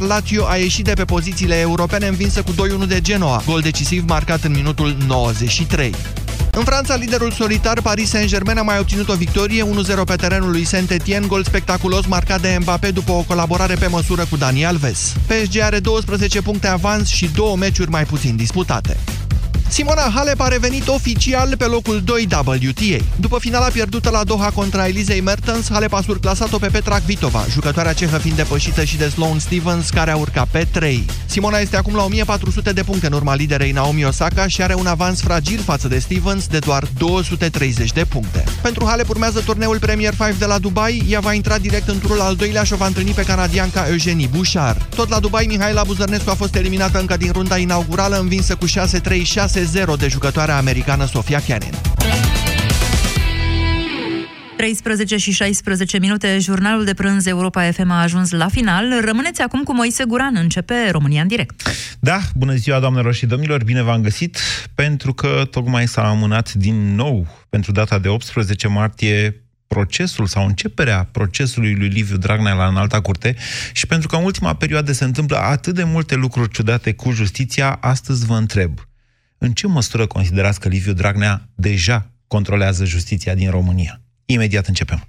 iar Lazio a ieșit de pe pozițiile europene învinsă cu 2-1 de Genoa, gol decisiv marcat în minutul 93. În Franța, liderul solitar Paris Saint-Germain a mai obținut o victorie 1-0 pe terenul lui Saint-Etienne, gol spectaculos marcat de Mbappé după o colaborare pe măsură cu Dani Alves. PSG are 12 puncte avans și două meciuri mai puțin disputate. Simona Halep a revenit oficial pe locul 2 WTA. După finala pierdută la Doha contra Elizei Mertens, Halep a surclasat-o pe Petra Kvitova, jucătoarea cehă fiind depășită și de Sloane Stevens, care a urcat pe 3. Simona este acum la 1400 de puncte în urma liderei Naomi Osaka și are un avans fragil față de Stevens de doar 230 de puncte. Pentru Halep urmează turneul Premier 5 de la Dubai, ea va intra direct în turul al doilea și o va întâlni pe canadianca Eugenie Bouchard. Tot la Dubai, Mihaela Buzărnescu a fost eliminată încă din runda inaugurală, învinsă cu 6-3-6 6-0 de jucătoarea americană Sofia Kenin. 13 și 16 minute, jurnalul de prânz Europa FM a ajuns la final. Rămâneți acum cu Moise Guran, începe România în direct. Da, bună ziua doamnelor și domnilor, bine v-am găsit, pentru că tocmai s-a amânat din nou pentru data de 18 martie procesul sau începerea procesului lui Liviu Dragnea la înalta curte și pentru că în ultima perioadă se întâmplă atât de multe lucruri ciudate cu justiția, astăzi vă întreb – în ce măsură considerați că Liviu Dragnea deja controlează justiția din România? Imediat începem.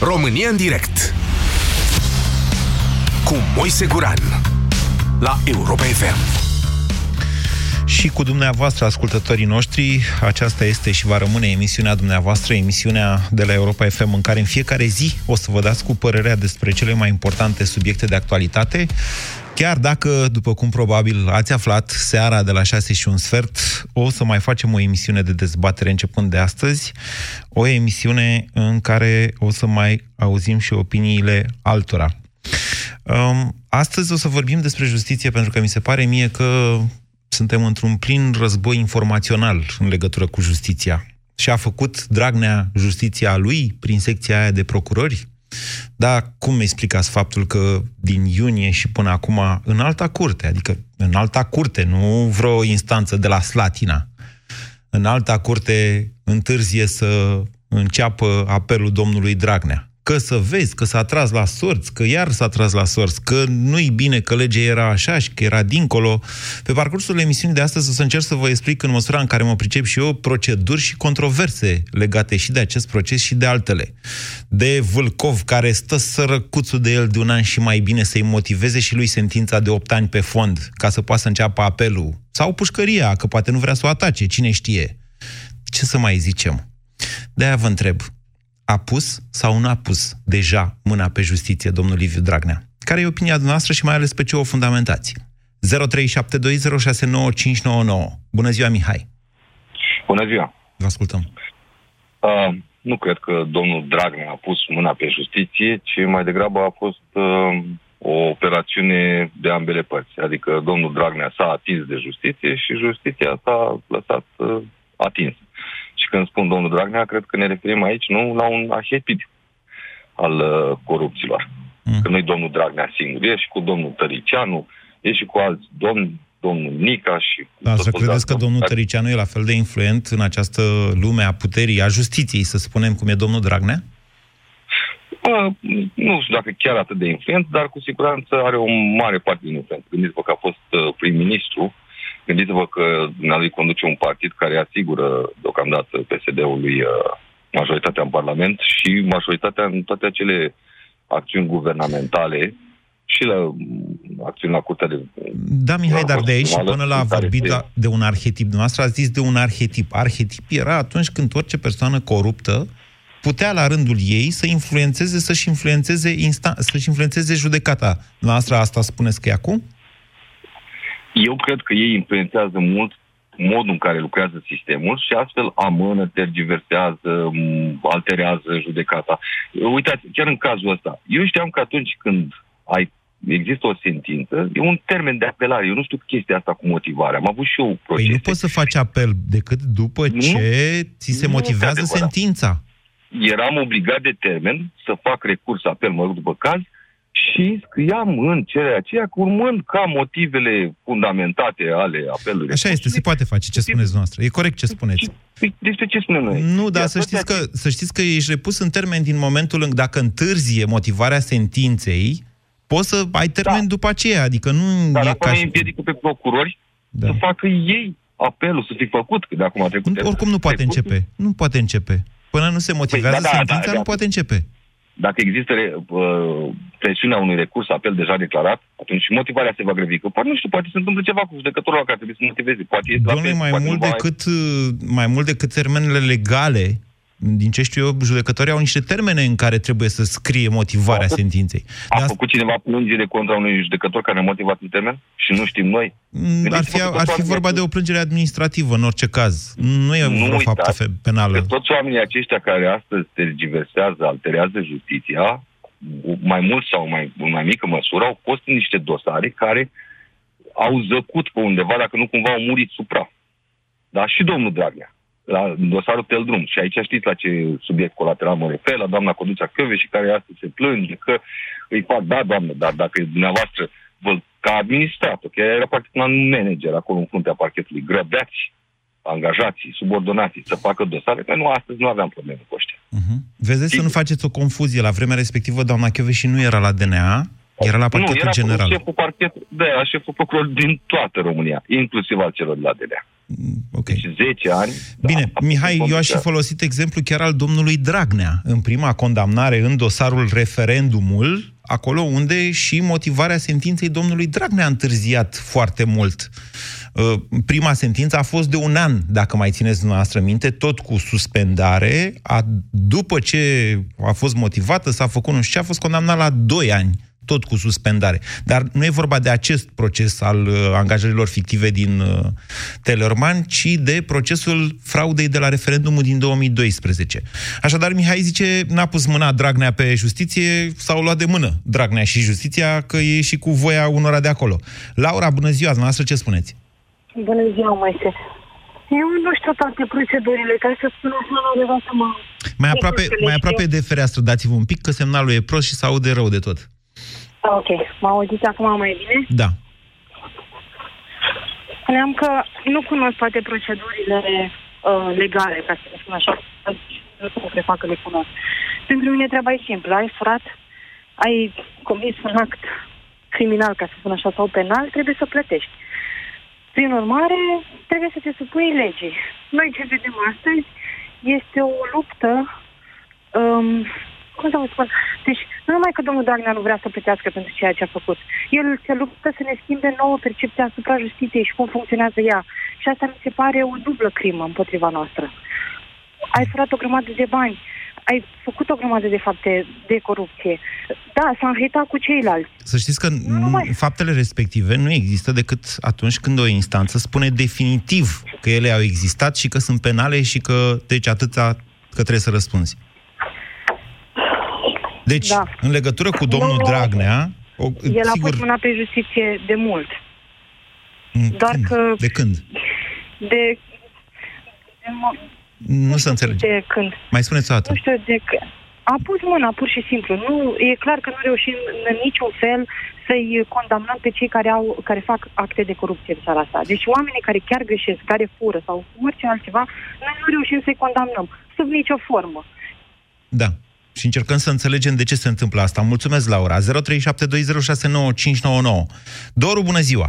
România în direct cu Moise Guran la Europa FM. Și cu dumneavoastră, ascultătorii noștri, aceasta este și va rămâne emisiunea dumneavoastră, emisiunea de la Europa FM, în care în fiecare zi o să vă dați cu părerea despre cele mai importante subiecte de actualitate. Chiar dacă, după cum probabil ați aflat, seara de la 6 și un sfert, o să mai facem o emisiune de dezbatere începând de astăzi, o emisiune în care o să mai auzim și opiniile altora. Um, astăzi o să vorbim despre justiție pentru că mi se pare mie că suntem într-un plin război informațional în legătură cu justiția. Și a făcut Dragnea justiția lui prin secția aia de procurori? Dar cum explicați faptul că din iunie și până acum în alta curte, adică în alta curte, nu vreo instanță de la Slatina, în alta curte întârzie să înceapă apelul domnului Dragnea că să vezi că s-a tras la sorți, că iar s-a tras la sorți, că nu-i bine că legea era așa și că era dincolo. Pe parcursul emisiunii de astăzi o să încerc să vă explic în măsura în care mă pricep și eu proceduri și controverse legate și de acest proces și de altele. De Vâlcov, care stă sărăcuțul de el de un an și mai bine să-i motiveze și lui sentința de 8 ani pe fond, ca să poată să înceapă apelul. Sau pușcăria, că poate nu vrea să o atace, cine știe. Ce să mai zicem? De-aia vă întreb, a pus sau nu a pus deja mâna pe justiție domnul Liviu Dragnea? Care e opinia noastră și mai ales pe ce o fundamentați? 0372069599. Bună ziua, Mihai! Bună ziua! Vă ascultăm. Uh, nu cred că domnul Dragnea a pus mâna pe justiție, ci mai degrabă a fost uh, o operațiune de ambele părți. Adică domnul Dragnea s-a atins de justiție și justiția s-a lăsat uh, atins. Și când spun domnul Dragnea, cred că ne referim aici nu la un arhetip al uh, corupților. Mm. Că nu-i domnul Dragnea singur, e și cu domnul Tăricianu, e și cu alți domni, domnul Nica și... Da, să credeți că domnul Tăricianu e la fel de influent în această lume a puterii, a justiției, să spunem, cum e domnul Dragnea? Uh, nu știu dacă chiar atât de influent, dar cu siguranță are o mare parte din influență. Gândiți-vă că a fost uh, prim-ministru Gândiți-vă că dumnealui conduce un partid care asigură deocamdată PSD-ului uh, majoritatea în Parlament și majoritatea în toate acele acțiuni guvernamentale și la mm, acțiuni la Curtea de... Da, Mihai, dar de aici până la vorbit se... de un arhetip, dumneavoastră ați zis de un arhetip. Arhetip era atunci când orice persoană coruptă putea la rândul ei să influențeze, să-și influențeze, insta- să-și influențeze judecata. Noastră asta spuneți că e acum? Eu cred că ei influențează mult modul în care lucrează sistemul și astfel amână, tergiversează, m, alterează judecata. Uitați, chiar în cazul ăsta, eu știam că atunci când ai există o sentință, e un termen de apelare. Eu nu știu chestia asta cu motivare. Am avut și eu procese. Păi nu poți să faci apel decât după Nu. ce ți se Nu motivează este adevărat. sentința. Eram obligat de termen să fac recurs apel, mă rog, după caz, și scriam în cererea aceea că urmând ca motivele fundamentate ale apelului. Așa este, se poate face ce spuneți noastră. E corect ce spuneți. Păi, Despre ce spunem noi? Nu, dar Iar să toate știți, că, să știți că ești repus în termen din momentul în dacă întârzie motivarea sentinței, poți să ai termen Da. după aceea, adică nu Dar e asta ca nu și... împiedică pe procurori Da. să facă ei apelul, să fi făcut, că de acum a trecut... Nu, oricum nu poate trecut- începe. Nu poate începe. Până nu se motivează Păi, da, da, sentința, da, nu da. poate începe. Dacă există uh, presiunea unui recurs, apel deja declarat, atunci și motivarea se va grăbi. Că poate, nu știu, poate se întâmplă ceva cu judecătorul ăla care trebuie să motiveze. Poate este la Domnule, fel, mai poate mult, nu va- decât, mai mult decât termenele legale, din ce știu eu, judecătorii au niște termene în care trebuie să scrie motivarea A făcut- sentinței. De A asta, făcut cineva plângere contra unui judecător care a motivat în termen? Și nu știm noi? m, ar fi, Gândiți-vă că ar fi toate vorba de acestea- o plângere administrativă, în orice caz. Nu e Nu vreo faptă uitați fe- penală. Că toți oamenii aceștia care astăzi tergiversează, alterează justiția, mai mult sau mai, în mai mică măsură, au fost în niște dosare care au zăcut pe undeva, dacă nu cumva au murit supra. Da? Și domnul Dragnea, la dosarul Teldrum. Și aici știți la ce subiect colateral mă refer, la doamna Conducea Căve și care astăzi se plânge că îi fac, da, doamnă, dar dacă dumneavoastră vă, ca administrator, că ea era practic un manager acolo în fruntea parchetului, grăbeați angajații, subordonații să facă dosare, că nu, astăzi nu aveam probleme cu ăștia. Uh-huh. Vedeți să Sigur. nu faceți o confuzie. La vremea respectivă, doamna și nu era la DNA, era la nu, parchetul era general. șeful parchet, da, era șeful procuror din toată România, inclusiv al celor de la DLA. Mm, Ok. Deci 10 ani... Bine, da, a Mihai, fost eu aș fi complicat. folosit exemplu chiar al domnului Dragnea în prima condamnare în dosarul referendumul, acolo unde și motivarea sentinței domnului Dragnea a întârziat foarte mult. Uh, Prima sentință a fost de un an, dacă mai țineți dumneavoastră minte, tot cu suspendare. A, după ce a fost motivată, s-a făcut nu știu ce, a fost condamnat la 2 ani tot cu suspendare. Dar nu e vorba de acest proces al uh, angajărilor fictive din uh, Tellerman, ci de procesul fraudei de la referendumul din 2012. Așadar, Mihai zice, n-a pus mâna Dragnea pe justiție, s-au luat de mână Dragnea și justiția, că e și cu voia unora de acolo. Laura, bună ziua, dumneavoastră ce spuneți? Bună ziua, Moise. Eu nu știu toate procedurile, ca să spun așa, nu vreau să mă... Mai Sigur aproape, că le mai știu. aproape de fereastră, dați-vă un pic, că semnalul e prost și se aude rău de tot. Ah, Ok, mă auziți acum mai bine? Da. Spuneam că nu cunosc toate procedurile uh, legale, ca să spun așa. Nu știu cum fac că le cunosc. Pentru mine treaba e simplă. Ai furat, ai comis un act criminal, ca să spun așa, sau penal, trebuie să plătești. Prin urmare, trebuie să te supui legii. Noi ce vedem astăzi este o luptă um, cum să vă spun, deci nu numai că domnul Dragnea nu vrea să plătească pentru ceea ce a făcut, el se luptă să ne schimbe nouă percepție asupra justiției și cum funcționează ea. Și asta mi se pare o dublă crimă împotriva noastră. Ai furat o grămadă de bani, ai făcut o grămadă de fapte de corupție. Da, s-a înhăitat cu ceilalți. Să știți că Nu mai- faptele respective nu există decât atunci când o instanță spune definitiv că ele au existat și că sunt penale și că, deci, atâta că trebuie să răspunzi. Deci, Da. în legătură cu domnul Nu, nu. Dragnea, o, El a sigur, pus mâna pe justiție de mult. m, doar când? că- De când? De, de, mo- Nu se înțelege. de când. Mai spuneți o dată. Nu știu de că... A pus mâna, pur și simplu. Nu, e clar că nu reușim în niciun fel să-i condamnăm pe cei care, au, care fac acte de corupție în țara asta. Deci oamenii care chiar greșesc, care fură sau orice altceva, noi nu reușim să-i condamnăm, sub nicio formă. Da. Și încercăm să înțelegem de ce se întâmplă asta. Mulțumesc, Laura. 0372069599. Doru, bună ziua!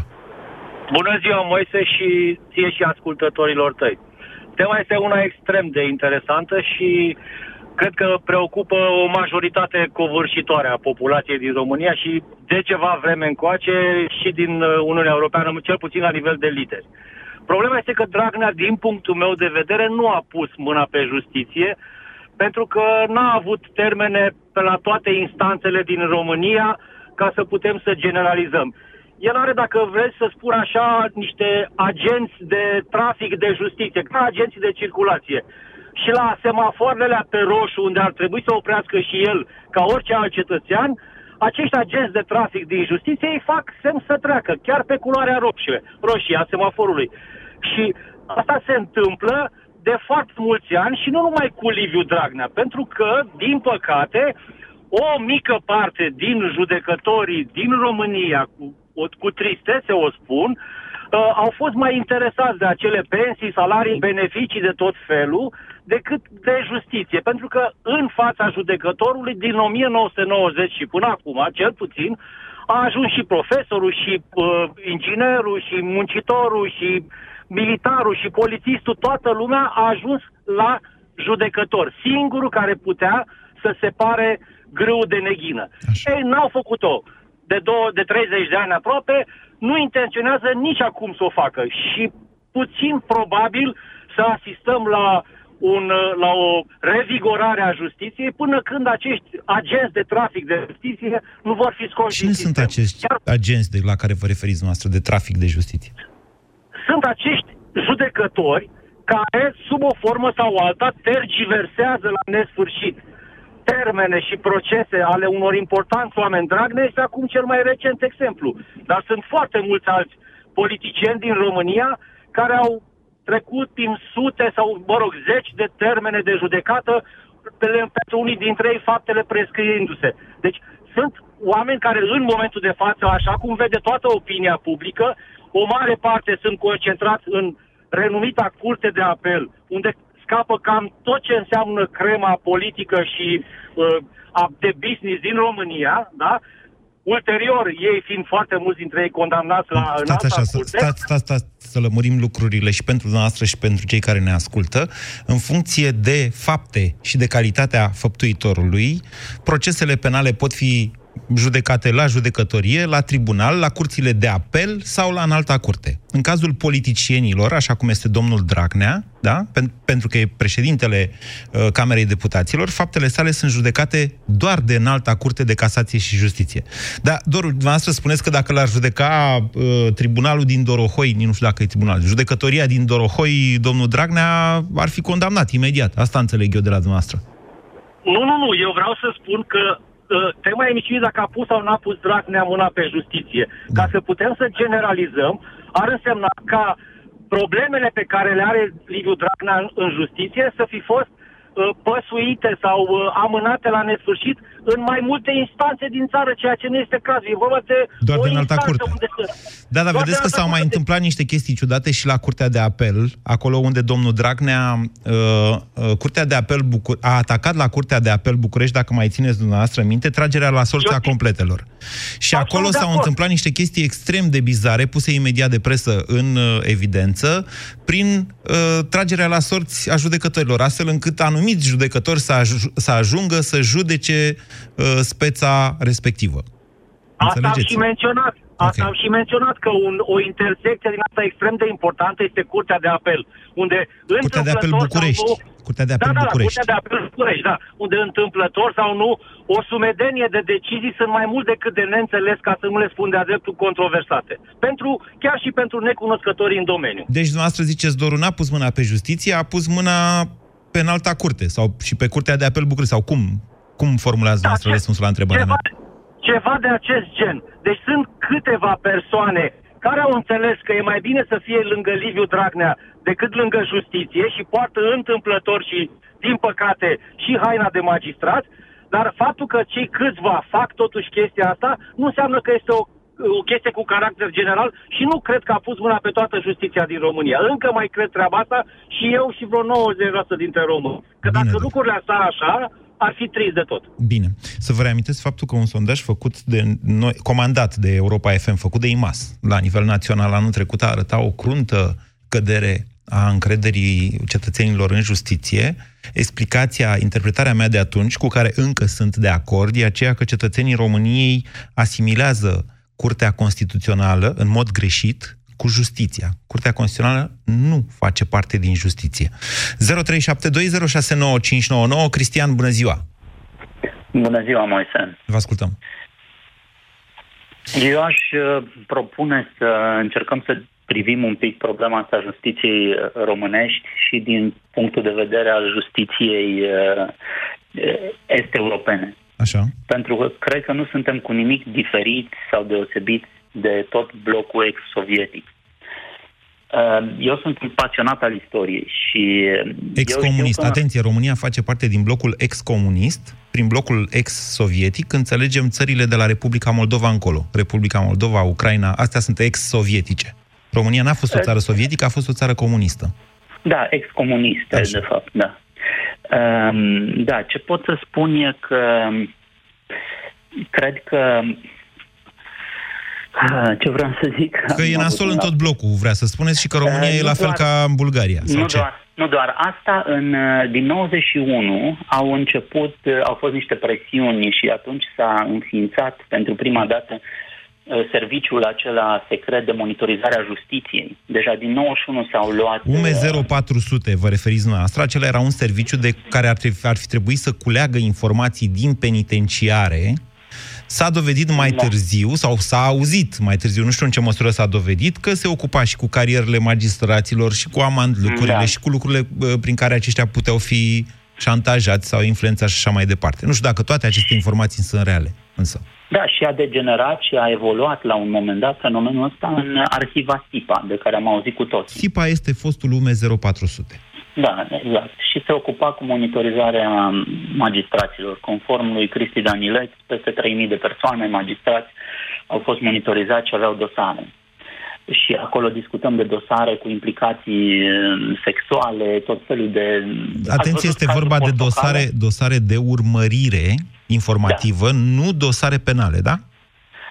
Bună ziua, Moise, și ție și ascultătorilor tăi. Tema este una extrem de interesantă și cred că preocupă o majoritate covârșitoare a populației din România și de ceva vreme încoace și din uh, Uniunea Europeană, cel puțin la nivel de lideri. Problema este că Dragnea, din punctul meu de vedere, nu a pus mâna pe justiție pentru că n-a avut termene pe la toate instanțele din România ca să putem să generalizăm. el are, dacă vreți să spun așa, niște agenți de trafic de justiție, ca agenții de circulație. Și la semafoarele pe roșu, unde ar trebui să oprească și el, ca orice alt cetățean, acești agenți de trafic din justiție îi fac semn să treacă, chiar pe culoarea roșie, roșie a semaforului. Și asta se întâmplă de foarte mulți ani și nu numai cu Liviu Dragnea, pentru că, din păcate, o mică parte din judecătorii din România, cu, cu tristețe o spun, uh, au fost mai interesați de acele pensii, salarii, beneficii de tot felul, decât de justiție. Pentru că în fața judecătorului din 1990 și până acum, cel puțin, a ajuns și profesorul, și uh, inginerul, și muncitorul, și militarul, și polițistul, toată lumea a ajuns la judecător. Singurul care putea să separe grâu de neghină. Așa. Ei n-au făcut-o de, două, de 30 de ani aproape, nu intenționează nici acum să o facă. Și puțin probabil să asistăm la un, la o revigorare a justiției până când acești agenți de trafic de justiție nu vor fi scoși Cine sunt acești Iar... agenți de la care vă referiți noastră de trafic de justiție? Sunt acești judecători care, sub o formă sau alta, tergiversează la nesfârșit termene și procese ale unor importanți oameni. Dragnea este acum cel mai recent exemplu. Dar sunt foarte mulți alți politicieni din România care au trecut prin sute sau, mă rog, zeci de termene de judecată pentru unii dintre ei faptele prescriindu-se. Deci sunt oameni care în momentul de față, așa cum vede toată opinia publică, o mare parte sunt concentrați în renumita curte de apel, unde scapă cam tot ce înseamnă crema politică și uh, de business din România, da? Ulterior, ei fiind foarte mulți dintre ei condamnați la stați așa, curte. Stați, stați, stați, să lămurim lucrurile și pentru noastră și pentru cei care ne ascultă. În funcție de fapte și de calitatea făptuitorului, procesele penale pot fi judecate la judecătorie, la tribunal, la curțile de apel sau la înalta curte. În cazul politicienilor, așa cum este domnul Dragnea, da? Pen- pentru că e președintele uh, Camerei Deputaților, faptele sale sunt judecate doar de înalta curte de casație și justiție. Dar, Doru, dumneavoastră spuneți că dacă l-ar judeca uh, tribunalul din Dorohoi, nu știu dacă e tribunal, judecătoria din Dorohoi, domnul Dragnea ar fi condamnat imediat. Asta înțeleg eu de la dumneavoastră. Nu, nu, nu. Eu vreau să spun că Uh, tema emisiunii dacă a pus sau n-a pus Dragnea mâna pe justiție. Da. Ca să putem să generalizăm, ar însemna ca problemele pe care le are Liviu Dragnea în justiție să fi fost Uh, păsuite sau uh, amânate la nesfârșit în mai multe instanțe din țară, ceea ce nu este cazul. E vorba de Doar de înalta curte. Unde Da, dar vedeți că s-au mai întâmplat niște chestii ciudate și la Curtea de Apel, acolo unde domnul Dragnea, uh, uh, Curtea de Apel Bucur- a atacat la Curtea de Apel București, dacă mai țineți dumneavoastră minte, tragerea la sorța completelor. Și Absolut acolo s-au întâmplat niște chestii extrem de bizare, puse imediat de presă în uh, evidență, prin uh, tragerea la sorți a judecătorilor, astfel încât anumiți judecători să, aj- să ajungă să judece uh, speța respectivă. Asta am și menționat. Asta okay. am și menționat că un, o intersecție din asta extrem de importantă este Curtea de Apel, unde Curtea de Apel București. Nu, Curtea de Apel da, da, București. Da, Curtea de Apel București, da. Unde întâmplător sau nu, o sumedenie de decizii sunt mai mult decât de neînțeles, ca să nu le spun de-a dreptul controversate. Pentru, chiar și pentru necunoscătorii în domeniu. Deci, dumneavoastră ziceți, Doru n-a pus mâna pe justiție, a pus mâna pe înalta curte sau și pe Curtea de Apel București, sau cum? Cum formulează da, dumneavoastră răspunsul la întrebarea ceva, mea? Ceva de acest gen. Deci sunt câteva persoane care au înțeles că e mai bine să fie lângă Liviu Dragnea decât lângă justiție și poartă întâmplător și, din păcate, și haina de magistrat, dar faptul că cei câțiva fac totuși chestia asta nu înseamnă că este o o chestie cu caracter general și nu cred că a pus mâna pe toată justiția din România. Încă mai cred treaba asta și eu și vreo 90% dintre români. Că Bine, dacă da. lucrurile astea așa, ar fi trist de tot. Bine. Să vă reamintesc faptul că un sondaj făcut de noi, comandat de Europa FM, făcut de IMAS, la nivel național anul trecut, a arătat o cruntă cădere a încrederii cetățenilor în justiție, explicația, interpretarea mea de atunci, cu care încă sunt de acord, e aceea că cetățenii României asimilează Curtea Constituțională în mod greșit cu justiția. Curtea Constituțională nu face parte din justiție. 0372069599 Cristian, bună ziua! Bună ziua, Moise! Vă ascultăm! Eu aș uh, propune să încercăm să privim un pic problema asta justiției uh, românești și din punctul de vedere al justiției uh, est-europene. Așa. Pentru că cred că nu suntem cu nimic diferit sau deosebit de tot blocul ex-sovietic. Eu sunt un pasionat al istoriei și... Ex-comunist. Că... Atenție, România face parte din blocul ex-comunist prin blocul ex-sovietic, înțelegem țările de la Republica Moldova încolo. Republica Moldova, Ucraina, astea sunt ex-sovietice. România n-a fost o țară sovietică, a fost o țară comunistă. Da, ex-comunistă, Așa. de fapt, da. Um, da, ce pot să spun e că cred că ce vreau să zic? Că e nasol în tot blocul, vrea să spuneți, și că România uh, e la fel doar, ca în Bulgaria. Sau nu, ce? Doar, nu doar asta, în, din 91 au început, au fost niște presiuni și atunci s-a înființat pentru prima dată serviciul acela secret de monitorizare a justiției. Deja din 91 s-au luat... UME 0400, vă referiți dumneavoastră, acela era un serviciu de care ar, trebui, ar fi trebuit să culeagă informații din penitenciare S-a dovedit mai da. târziu, sau s-a auzit mai târziu, nu știu în ce măsură s-a dovedit, că se ocupa și cu carierele magistraților și cu amand lucrurile da. și cu lucrurile prin care aceștia puteau fi șantajați sau influențați și așa mai departe. Nu știu dacă toate aceste informații sunt reale, însă. Da, și a degenerat și a evoluat la un moment dat fenomenul ăsta în arhiva SIPA, de care am auzit cu toți. SIPA este fostul UME 0400. Da, exact. Și se ocupa cu monitorizarea magistraților. Conform lui Cristi Danileț, peste 3.000 de persoane, magistrați, au fost monitorizați și aveau dosare. Și acolo discutăm de dosare cu implicații uh, sexuale, tot felul de... Atenție, este vorba de dosare, dosare de urmărire informativă, da. nu dosare penale, da?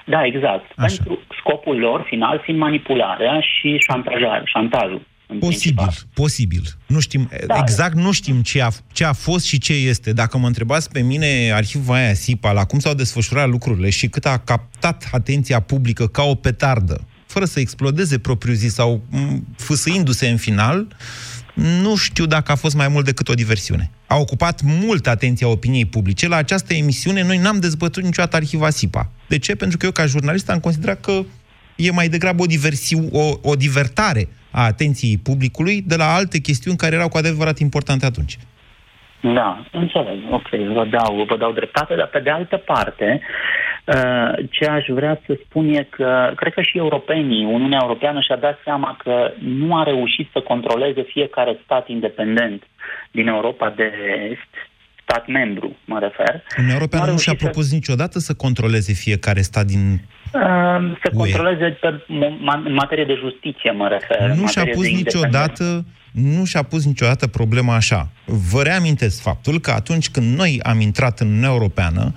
Da, exact. Așa. Pentru scopul lor final fiind manipularea și șantajarea, șantajul. Posibil, principal. posibil. Nu știm, da. exact nu știm ce a, ce a fost și ce este. Dacă mă întrebați pe mine, arhivul aia SIPA, la cum s-au desfășurat lucrurile și cât a captat atenția publică ca o petardă, fără să explodeze propriu-zis sau fâsâindu-se în final, nu știu dacă a fost mai mult decât o diversiune. A ocupat mult atenția opiniei publice. La această emisiune noi n-am dezbătut niciodată arhiva SIPA. De ce? Pentru că eu, ca jurnalist, am considerat că e mai degrabă o, diversiu, o, o divertare a atenției publicului de la alte chestiuni care erau cu adevărat importante atunci. Da, înțeleg. Ok, vă dau, vă dau dreptate, dar pe de altă parte, uh, ce aș vrea să spun e că cred că și europenii, Uniunea Europeană și-a dat seama că nu a reușit să controleze fiecare stat independent din Europa de Est, stat membru, mă refer. Uniunea Europeană nu și-a propus să... niciodată să controleze fiecare stat din să controleze pe, în materie de justiție, mă refer. Nu și-a pus niciodată nu și-a pus niciodată problema așa. Vă reamintesc faptul că atunci când noi am intrat în Uniunea Europeană,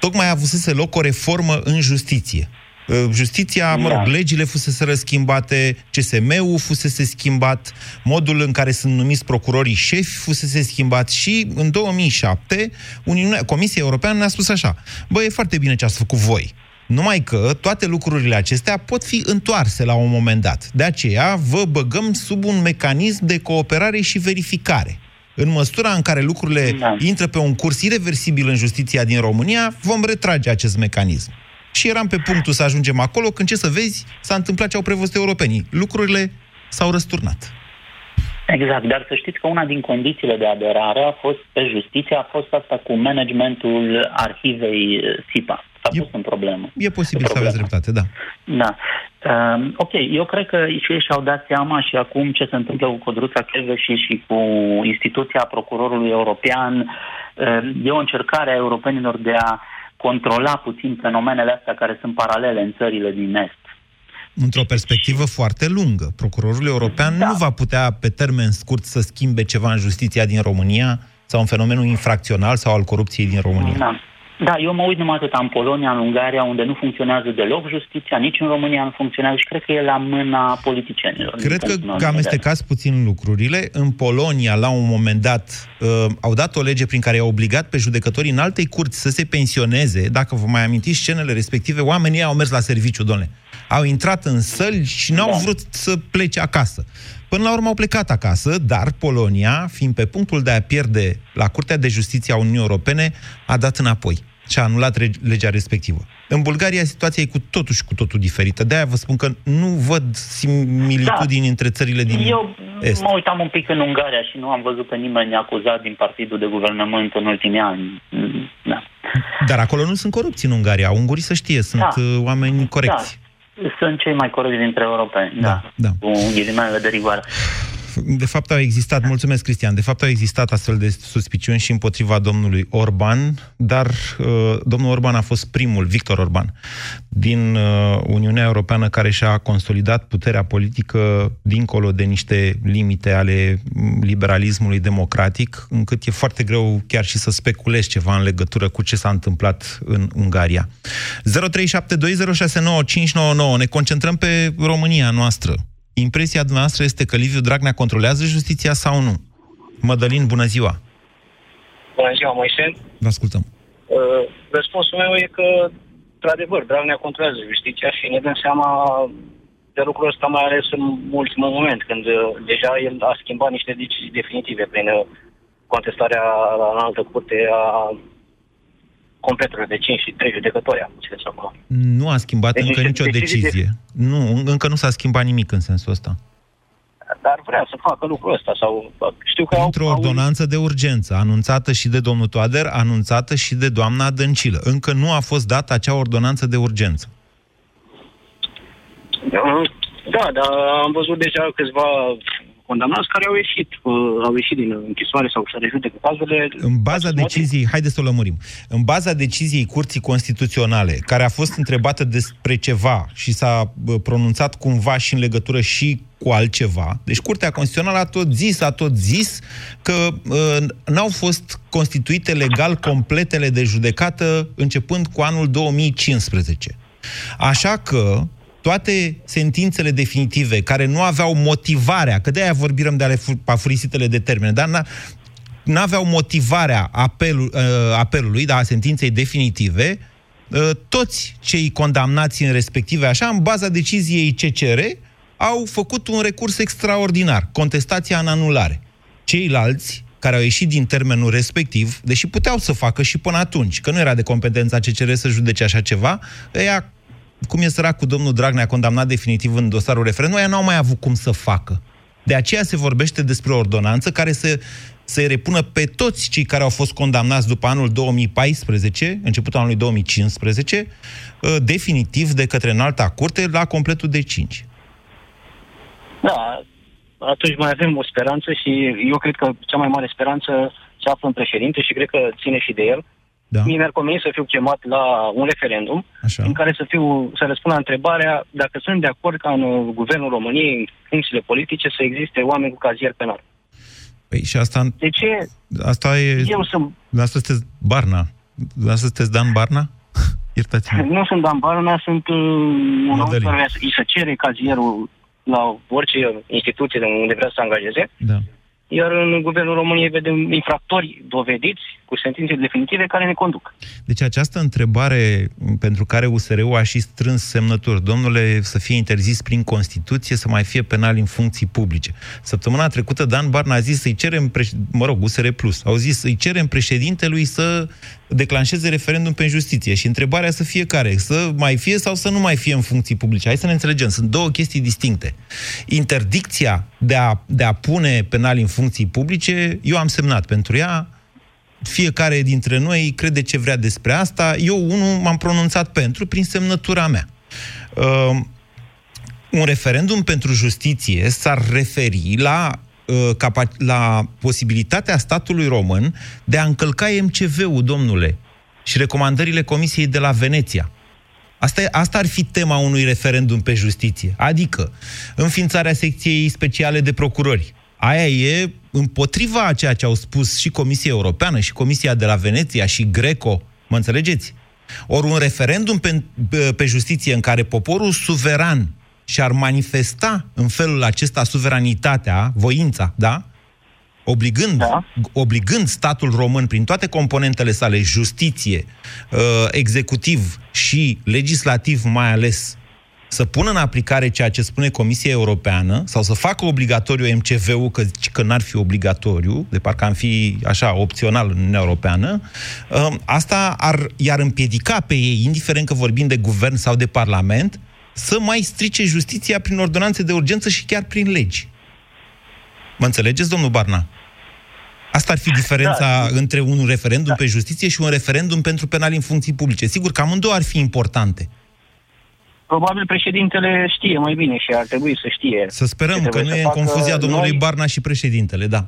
tocmai a avusese loc o reformă în justiție. Uh, justiția, mă rog, da. legile fusese schimbate, CSM-ul fusese schimbat, modul în care sunt numiți procurorii șefi fusese schimbat și în 2007 Uniunea, Comisia Europeană ne-a spus așa, bă, e foarte bine ce ați făcut voi, numai că toate lucrurile acestea pot fi întoarse la un moment dat. De aceea vă băgăm sub un mecanism de cooperare și verificare. În măsura în care lucrurile da. intră pe un curs irreversibil în justiția din România, vom retrage acest mecanism. Și eram pe punctul să ajungem acolo când, ce să vezi, s-a întâmplat ce au prevăzut europenii. Lucrurile s-au răsturnat. Exact, dar să știți că una din condițiile de aderare a fost pe justiție, a fost asta cu managementul arhivei SIPA. S-a e, pus în problemă. E posibil să aveți dreptate, da. Da. Uh, ok, eu cred că și ei și-au dat seama și acum ce se întâmplă cu Codruța Cheveși și cu instituția procurorului european. Uh, e o încercare a europenilor de a controla puțin fenomenele astea care sunt paralele în țările din Est într-o perspectivă foarte lungă. Procurorul european da. nu va putea pe termen scurt să schimbe ceva în justiția din România sau în fenomenul infracțional sau al corupției din România. Da. Da, eu mă uit numai atât în Polonia, în Ungaria, unde nu funcționează deloc justiția, nici în România nu funcționează și cred că e la mâna politicienilor. Cred că, că amestecați puțin lucrurile. În Polonia, la un moment dat, uh, au dat o lege prin care i-au obligat pe judecătorii în altei curți să se pensioneze. Dacă vă mai amintiți scenele respective, oamenii au mers la serviciu, domnule au intrat în săli și n-au da. vrut să plece acasă. Până la urmă au plecat acasă, dar Polonia, fiind pe punctul de a pierde la Curtea de Justiție a Uniunii Europene, a dat înapoi. și a anulat legea respectivă. În Bulgaria situația e cu totul și cu totul diferită. De-aia vă spun că nu văd similitudini da. între țările din Eu Est. mă uitam un pic în Ungaria și nu am văzut pe nimeni acuzat din partidul de guvernământ în ultimii ani. Da. Dar acolo nu sunt corupți în Ungaria. Ungurii să știe, sunt da. Uh, oameni corecți. Da. Sunt cei mai corecți dintre europeni, da. da. da. Cu ghilimele de rigoare de fapt au existat, mulțumesc Cristian, de fapt au existat astfel de suspiciuni și împotriva domnului Orban, dar uh, domnul Orban a fost primul, Victor Orban, din uh, Uniunea Europeană care și-a consolidat puterea politică dincolo de niște limite ale liberalismului democratic, încât e foarte greu chiar și să speculezi ceva în legătură cu ce s-a întâmplat în Ungaria. 0372069599 ne concentrăm pe România noastră impresia dumneavoastră este că Liviu Dragnea controlează justiția sau nu? Mădălin, bună ziua! Bună ziua, Moise! Vă ascultăm. Uh, răspunsul meu e că, într-adevăr, Dragnea controlează justiția și ne dăm seama de lucrul ăsta, mai ales în ultimul moment, când uh, deja el a schimbat niște decizii definitive prin uh, contestarea la altă curte a completele de 5 și 3 judecători am înțeles acum. Nu a schimbat deci încă nicio decizie. De... Nu, încă nu s-a schimbat nimic în sensul ăsta. Dar vrea să facă lucrul ăsta sau știu că Într-o au, ordonanță de urgență, anunțată și de domnul Toader, anunțată și de doamna Dăncilă. Încă nu a fost dată acea ordonanță de urgență. Da, dar am văzut deja câțiva condamnați care au ieșit, uh, au ieșit din închisoare sau să rejudecă cazurile. În baza deciziei, haideți să o lămurim, în baza deciziei Curții Constituționale, care a fost întrebată despre ceva și s-a pronunțat cumva și în legătură și cu altceva. Deci Curtea Constituțională a tot zis, a tot zis că uh, n-au fost constituite legal completele de judecată începând cu anul 2015. Așa că toate sentințele definitive care nu aveau motivarea, că de-aia vorbim de ale afurisitele de termene, dar n-aveau motivarea apelul, uh, apelului, da, a sentinței definitive, uh, toți cei condamnați în respective așa, în baza deciziei CCR, au făcut un recurs extraordinar, contestația în anulare. Ceilalți, care au ieșit din termenul respectiv, deși puteau să facă și până atunci, că nu era de competența CCR să judece așa ceva, ăia cum e sărac cu domnul Dragnea condamnat definitiv în dosarul referendum, ea n-au mai avut cum să facă. De aceea se vorbește despre o ordonanță care să să repună pe toți cei care au fost condamnați după anul 2014, începutul anului 2015, uh, definitiv de către înalta curte la completul de 5. Da, atunci mai avem o speranță și eu cred că cea mai mare speranță se află în președinte și cred că ține și de el. Da. Mie mi-ar conveni să fiu chemat la un referendum Așa. în care să fiu să răspund la întrebarea dacă sunt de acord ca în uh, guvernul României, în funcțiile politice, să existe oameni cu cazier penal. Păi și asta... De ce? Asta e... Eu sunt... Asta sunteți Barna. Asta sunteți Dan Barna? Iertați-mă. Nu sunt Dan Barna, sunt uh, un om care îi se cere cazierul la orice instituție unde vrea să angajeze. Da. Iar în Guvernul României vedem infractori dovediți cu sentințe definitive care ne conduc. Deci această întrebare pentru care USR-ul a și strâns semnături, domnule, să fie interzis prin Constituție, să mai fie penal în funcții publice. Săptămâna trecută Dan Barna a zis să-i cerem, mă rog, USR Plus, au zis să-i cerem președintelui să declanșeze referendum pe justiție. Și întrebarea să fie care? Să mai fie sau să nu mai fie în funcții publice? Hai să ne înțelegem. Sunt două chestii distincte. Interdicția de a, de a pune penal în funcții publice, eu am semnat pentru ea, fiecare dintre noi crede ce vrea despre asta. Eu, unul, m-am pronunțat pentru, prin semnătura mea. Uh, un referendum pentru justiție s-ar referi la uh, la posibilitatea statului român de a încălca MCV-ul, domnule, și recomandările Comisiei de la Veneția. Asta, asta ar fi tema unui referendum pe justiție. Adică, înființarea secției speciale de procurori. Aia e împotriva a ceea ce au spus și Comisia Europeană, și Comisia de la Veneția, și Greco. Mă înțelegeți? Ori un referendum pe, pe justiție în care poporul suveran și-ar manifesta în felul acesta suveranitatea, voința, da? Obligând, da. obligând statul român prin toate componentele sale, justiție, uh, executiv și legislativ mai ales, să pună în aplicare ceea ce spune Comisia Europeană sau să facă obligatoriu MCV-ul, că, că n-ar fi obligatoriu, de parcă am fi așa opțional în Uniunea Europeană, um, asta ar, i-ar împiedica pe ei, indiferent că vorbim de guvern sau de parlament, să mai strice justiția prin ordonanțe de urgență și chiar prin legi. Mă înțelegeți, domnul Barna? Asta ar fi diferența da. între un referendum da. pe justiție și un referendum pentru penal în funcții publice. Sigur că amândouă ar fi importante. Probabil președintele știe mai bine și ar trebui să știe. Să sperăm că nu e în confuzia domnului noi, Barna și președintele, da.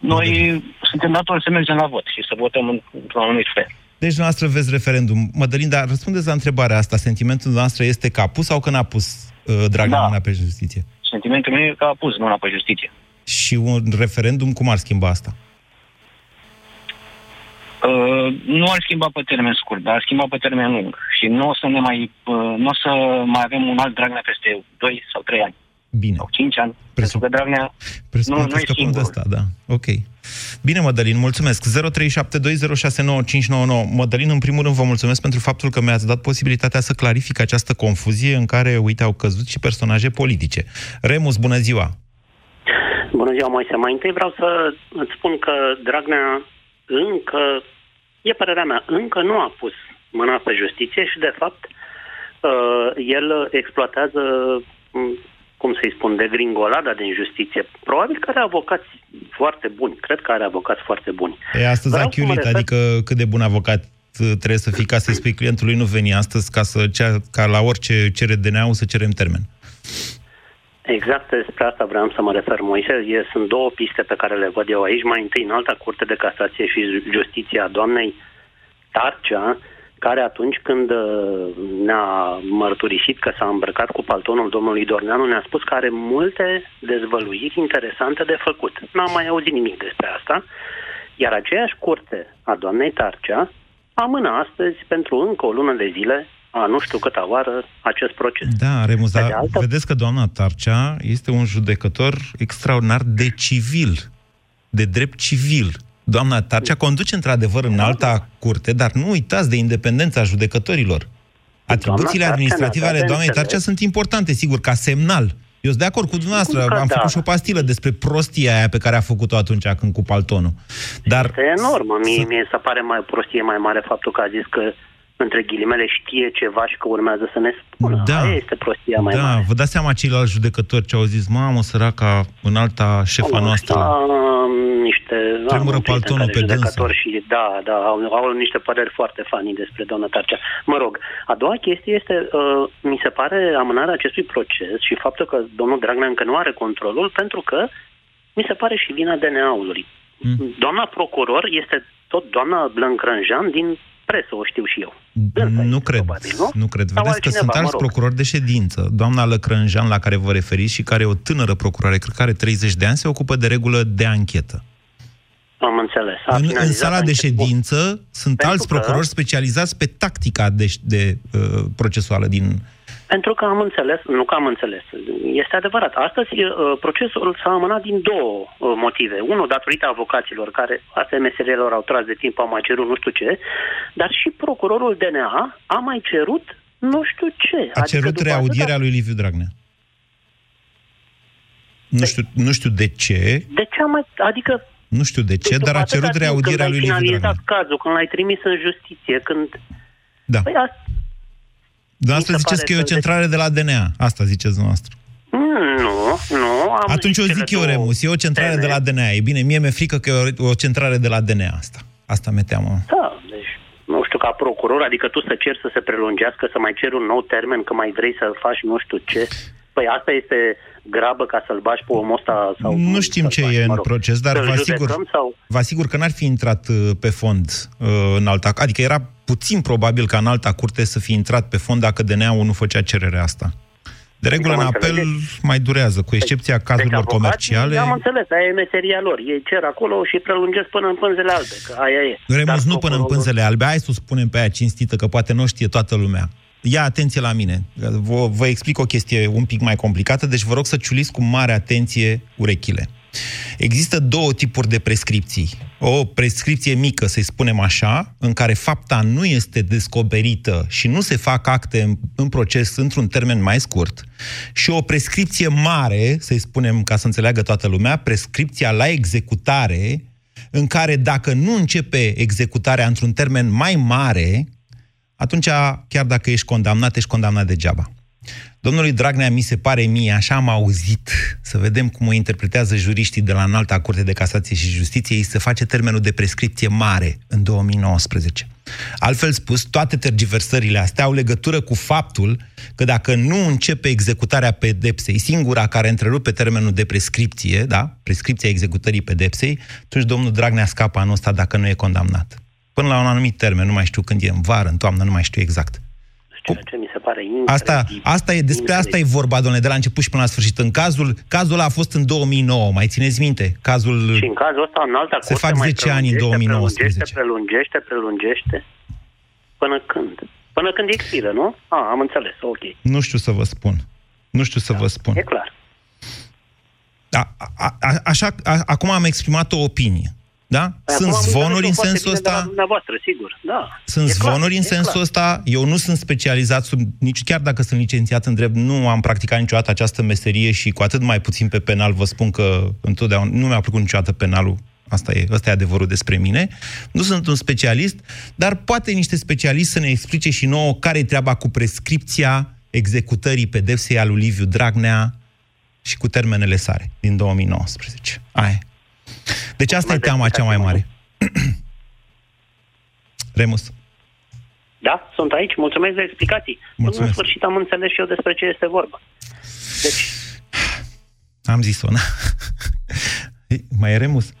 Noi suntem datori să mergem la vot și să votăm într-un anumit fel. Deci, noastră vezi referendum. Mădălin, dar răspundeți la întrebarea asta. Sentimentul noastră este că a pus sau că n-a pus uh, Dragnea da. mâna pe justiție? Sentimentul meu e că a pus mâna pe justiție. Și un referendum, cum ar schimba asta? Uh, nu ar schimba pe termen scurt, dar ar schimba pe termen lung. Și nu o să ne mai, uh, nu o să mai avem un alt Dragnea peste 2 sau 3 ani. Bine. Sau 5 ani. Presup... Pentru că Dragnea nu, nu e singurul. De asta, da. Ok. Bine, Mădălin, mulțumesc. 0372069599. Mădălin, în primul rând, vă mulțumesc pentru faptul că mi-ați dat posibilitatea să clarific această confuzie în care, uite, au căzut și personaje politice. Remus, bună ziua! Bună ziua, Moise. Mai întâi vreau să îți spun că Dragnea încă, e părerea mea, încă nu a pus mâna pe justiție și, de fapt, uh, el exploatează, mm, cum să-i spun, de gringolada din justiție. Probabil că are avocați foarte buni. Cred că are avocați foarte buni. E astăzi Vreau achiulit, refer... adică cât de bun avocat trebuie să fii ca să-i spui clientului nu veni astăzi ca, să, cea, ca la orice cere DNA-ul să cerem termen. Exact despre asta vreau să mă refer, Moise. E, sunt două piste pe care le văd eu aici. Mai întâi, în alta curte de casație și justiție a doamnei Tarcea, care atunci când uh, ne-a mărturisit că s-a îmbrăcat cu paltonul domnului Dorneanu, ne-a spus că are multe dezvăluiri interesante de făcut. N-am mai auzit nimic despre asta. Iar aceeași curte a doamnei Tarcea amână astăzi pentru încă o lună de zile a nu știu câta oară acest proces. Da, Remus, dar altă... vedeți că doamna Tarcea este un judecător extraordinar de civil, de drept civil. Doamna Tarcea conduce într-adevăr în alta curte, dar nu uitați de independența judecătorilor. Atribuțiile administrative ale doamnei Tarcea sunt importante, sigur, ca semnal. Eu sunt de acord cu dumneavoastră, am da. făcut și o pastilă despre prostia aia pe care a făcut-o atunci când cu paltonul. Dar... Este enormă. Mie, mie se pare mai prostie mai mare faptul că a zis că între ghilimele, știe ceva și că urmează să ne spună. Da. Aia este prostia mai da. mare. Vă dați seama ceilalți judecători ce au zis, mamă, săraca, în alta șefa au, noastră. Am niște... Tremură paltonul pe dânsă. Și, da, da, au, au niște păreri foarte fani despre doamna Tarcea. Mă rog, a doua chestie este, uh, mi se pare amânarea acestui proces și faptul că domnul Dragnea încă nu are controlul, pentru că mi se pare și vina DNA-ului. Mm. Doamna procuror este tot doamna Blancranjan din presă, o știu și eu. Dânsa nu cred, probabil, nu? nu cred. Sau Vedeți că sunt alți rog. procurori de ședință. Doamna Lăcrânjan, la care vă referiți și care e o tânără procurare, cred că are 30 de ani, se ocupă de regulă de anchetă. Am înțeles. în, în sala de ședință sunt Pentru alți procurori că... specializați pe tactica de, de uh, procesuală din pentru că am înțeles, nu că am înțeles, este adevărat. Astăzi uh, procesul s-a amânat din două uh, motive. Unul, datorită avocaților, care, astea meserilor au tras de timp, au mai cerut nu știu ce, dar și procurorul DNA a mai cerut nu știu ce. A adică cerut reaudierea atâta... lui Liviu Dragnea. Nu știu, nu știu de ce. De ce am mai... Adică... Nu știu de ce, dar a cerut reaudierea lui Liviu Dragnea. Când cazul, când l-ai trimis în justiție, când... Da. Păi, asta Dumneavoastră ziceți că e o centrare de la DNA. Asta ziceți dumneavoastră. Mm, nu, nu. Am Atunci o zic eu, Remus, e o centrare teme. de la DNA. E bine, mie mi-e frică că e o, o centrare de la DNA asta. Asta mi teamă. Da, deci nu știu, ca procuror, adică tu să ceri să se prelungească, să mai ceri un nou termen, că mai vrei să faci nu știu ce. Păi asta este grabă ca să-l bași pe omul ăsta? Sau nu știm ce bași, e în rog, proces, dar vă asigur, sau... vă asigur că n-ar fi intrat uh, pe fond uh, în alta... Adică era puțin probabil ca în alta curte să fi intrat pe fond dacă DNA-ul nu făcea cererea asta. De regulă, în apel mai durează, cu excepția deci, cazurilor deci, comerciale. Am înțeles, aia e meseria lor. Ei cer acolo și prelungesc până în pânzele albe, că aia e. Remus, nu până în pânzele albe, hai să spunem pe aia cinstită, că poate nu știe toată lumea ia atenție la mine. Vă, vă explic o chestie un pic mai complicată, deci vă rog să ciuliți cu mare atenție urechile. Există două tipuri de prescripții. O prescripție mică, să-i spunem așa, în care fapta nu este descoperită și nu se fac acte în, în proces într-un termen mai scurt, și o prescripție mare, să-i spunem ca să înțeleagă toată lumea, prescripția la executare, în care dacă nu începe executarea într-un termen mai mare, atunci, chiar dacă ești condamnat, ești condamnat degeaba. Domnului Dragnea, mi se pare mie, așa am auzit, să vedem cum o interpretează juriștii de la Înalta Curte de Casație și Justiție, ei se face termenul de prescripție mare în 2019. Altfel spus, toate tergiversările astea au legătură cu faptul că dacă nu începe executarea pedepsei, singura care întrerupe termenul de prescripție, da, prescripția executării pedepsei, atunci domnul Dragnea scapă anul ăsta dacă nu e condamnat. Până la un anumit termen, nu mai știu când e, în vară, în toamnă, nu mai știu exact. Ceea ce mi se pare Asta, asta e, despre asta e vorba, domnule, de la început și până la sfârșit. În cazul, cazul ăla a fost în 2009, mai țineți minte? Cazul... Și în cazul ăsta, în alta Se fac 10 ani în 2019. Prelungește, prelungește, prelungește. Până când? Până când expiră, nu? Ah, am înțeles, ok. Nu știu să vă spun. Nu știu să da, vă spun. E clar. A, a, a, așa, a, acum am exprimat o opinie. Da? Păi sunt zvonuri în sensul ăsta. Dumneavoastră, sigur. Da. Sunt e zvonuri clar, în sensul clar. ăsta. Eu nu sunt specializat sub nici chiar dacă sunt licențiat în drept, nu am practicat niciodată această meserie și cu atât mai puțin pe penal vă spun că întotdeauna nu mi-a plăcut niciodată penalul. Asta e, asta e adevărul despre mine. Nu sunt un specialist, dar poate niște specialiști să ne explice și nouă care e treaba cu prescripția executării pedepsei al lui Liviu Dragnea și cu termenele sare din 2019. Aia deci asta e teama cea mai mare. Remus. Da, sunt aici. Mulțumesc de explicații. Mulțumesc. În sfârșit am înțeles și eu despre ce este vorba. Deci... Am zis-o, na. mai e Remus?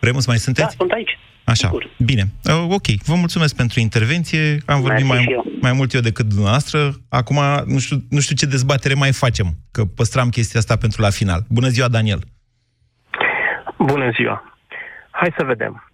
Remus, mai sunteți? Da, sunt aici. Așa, Sigur. bine. Uh, ok, vă mulțumesc pentru intervenție. Am vorbit mai, mai mult eu decât dumneavoastră. Acum nu știu, nu știu ce dezbatere mai facem, că păstram chestia asta pentru la final. Bună ziua, Daniel! Bună ziua! Hai să vedem.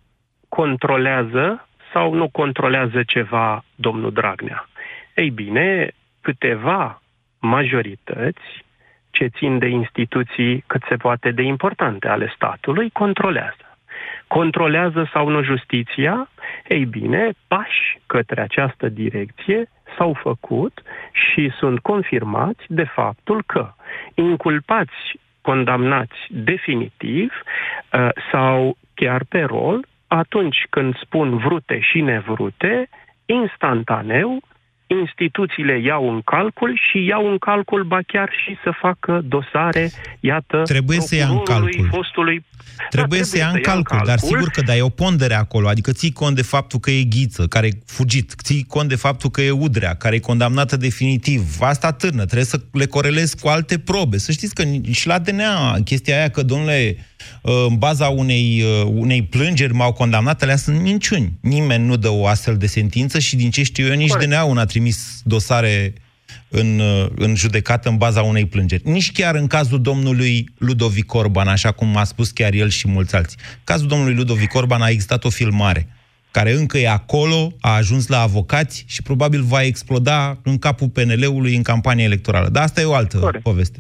Controlează sau nu controlează ceva domnul Dragnea? Ei bine, câteva majorități ce țin de instituții cât se poate de importante ale statului, controlează. Controlează sau nu justiția? Ei bine, pași către această direcție s-au făcut și sunt confirmați de faptul că inculpați condamnați definitiv uh, sau chiar pe rol, atunci când spun vrute și nevrute, instantaneu instituțiile iau în calcul și iau în calcul, ba chiar și să facă dosare, iată, trebuie să ia în calcul. fostului... Trebuie, da, trebuie să ia în calcul, calcul, dar sigur că dai o pondere acolo, adică ții cont de faptul că e ghiță, care e fugit, ții cont de faptul că e udrea, care e condamnată definitiv. Asta târnă, trebuie să le corelezi cu alte probe. Să știți că și la DNA, chestia aia că, domnule, Uh, în baza unei, uh, unei plângeri m-au condamnat, alea sunt minciuni. Nimeni nu dă o astfel de sentință și din ce știu eu, nici DNA-ul n-a trimis dosare în, uh, în judecată în baza unei plângeri. Nici chiar în cazul domnului Ludovic Orban, așa cum a spus chiar el și mulți alții. În cazul domnului Ludovic Orban a existat o filmare care încă e acolo, a ajuns la avocați și probabil va exploda în capul PNL-ului în campania electorală. Dar asta e o altă Corect. poveste.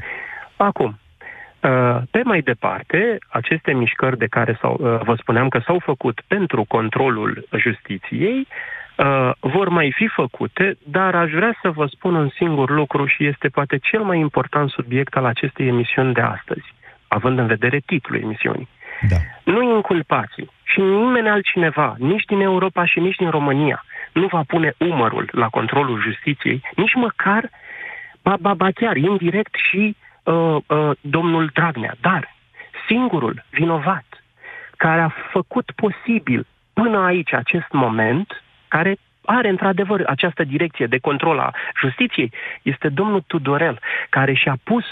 Acum, Uh, pe mai departe, aceste mișcări de care s-au, uh, vă spuneam că s-au făcut pentru controlul justiției, uh, vor mai fi făcute, dar aș vrea să vă spun un singur lucru și este poate cel mai important subiect al acestei emisiuni de astăzi, având în vedere titlul emisiunii. Da. Nu inculpații și nimeni altcineva, nici din Europa și nici din România, nu va pune umărul la controlul justiției, nici măcar, ba, ba, ba chiar indirect și uh, uh, domnul Dragnea, dar singurul vinovat care a făcut posibil până aici acest moment, care are într-adevăr această direcție de control a justiției, este domnul Tudorel, care și-a pus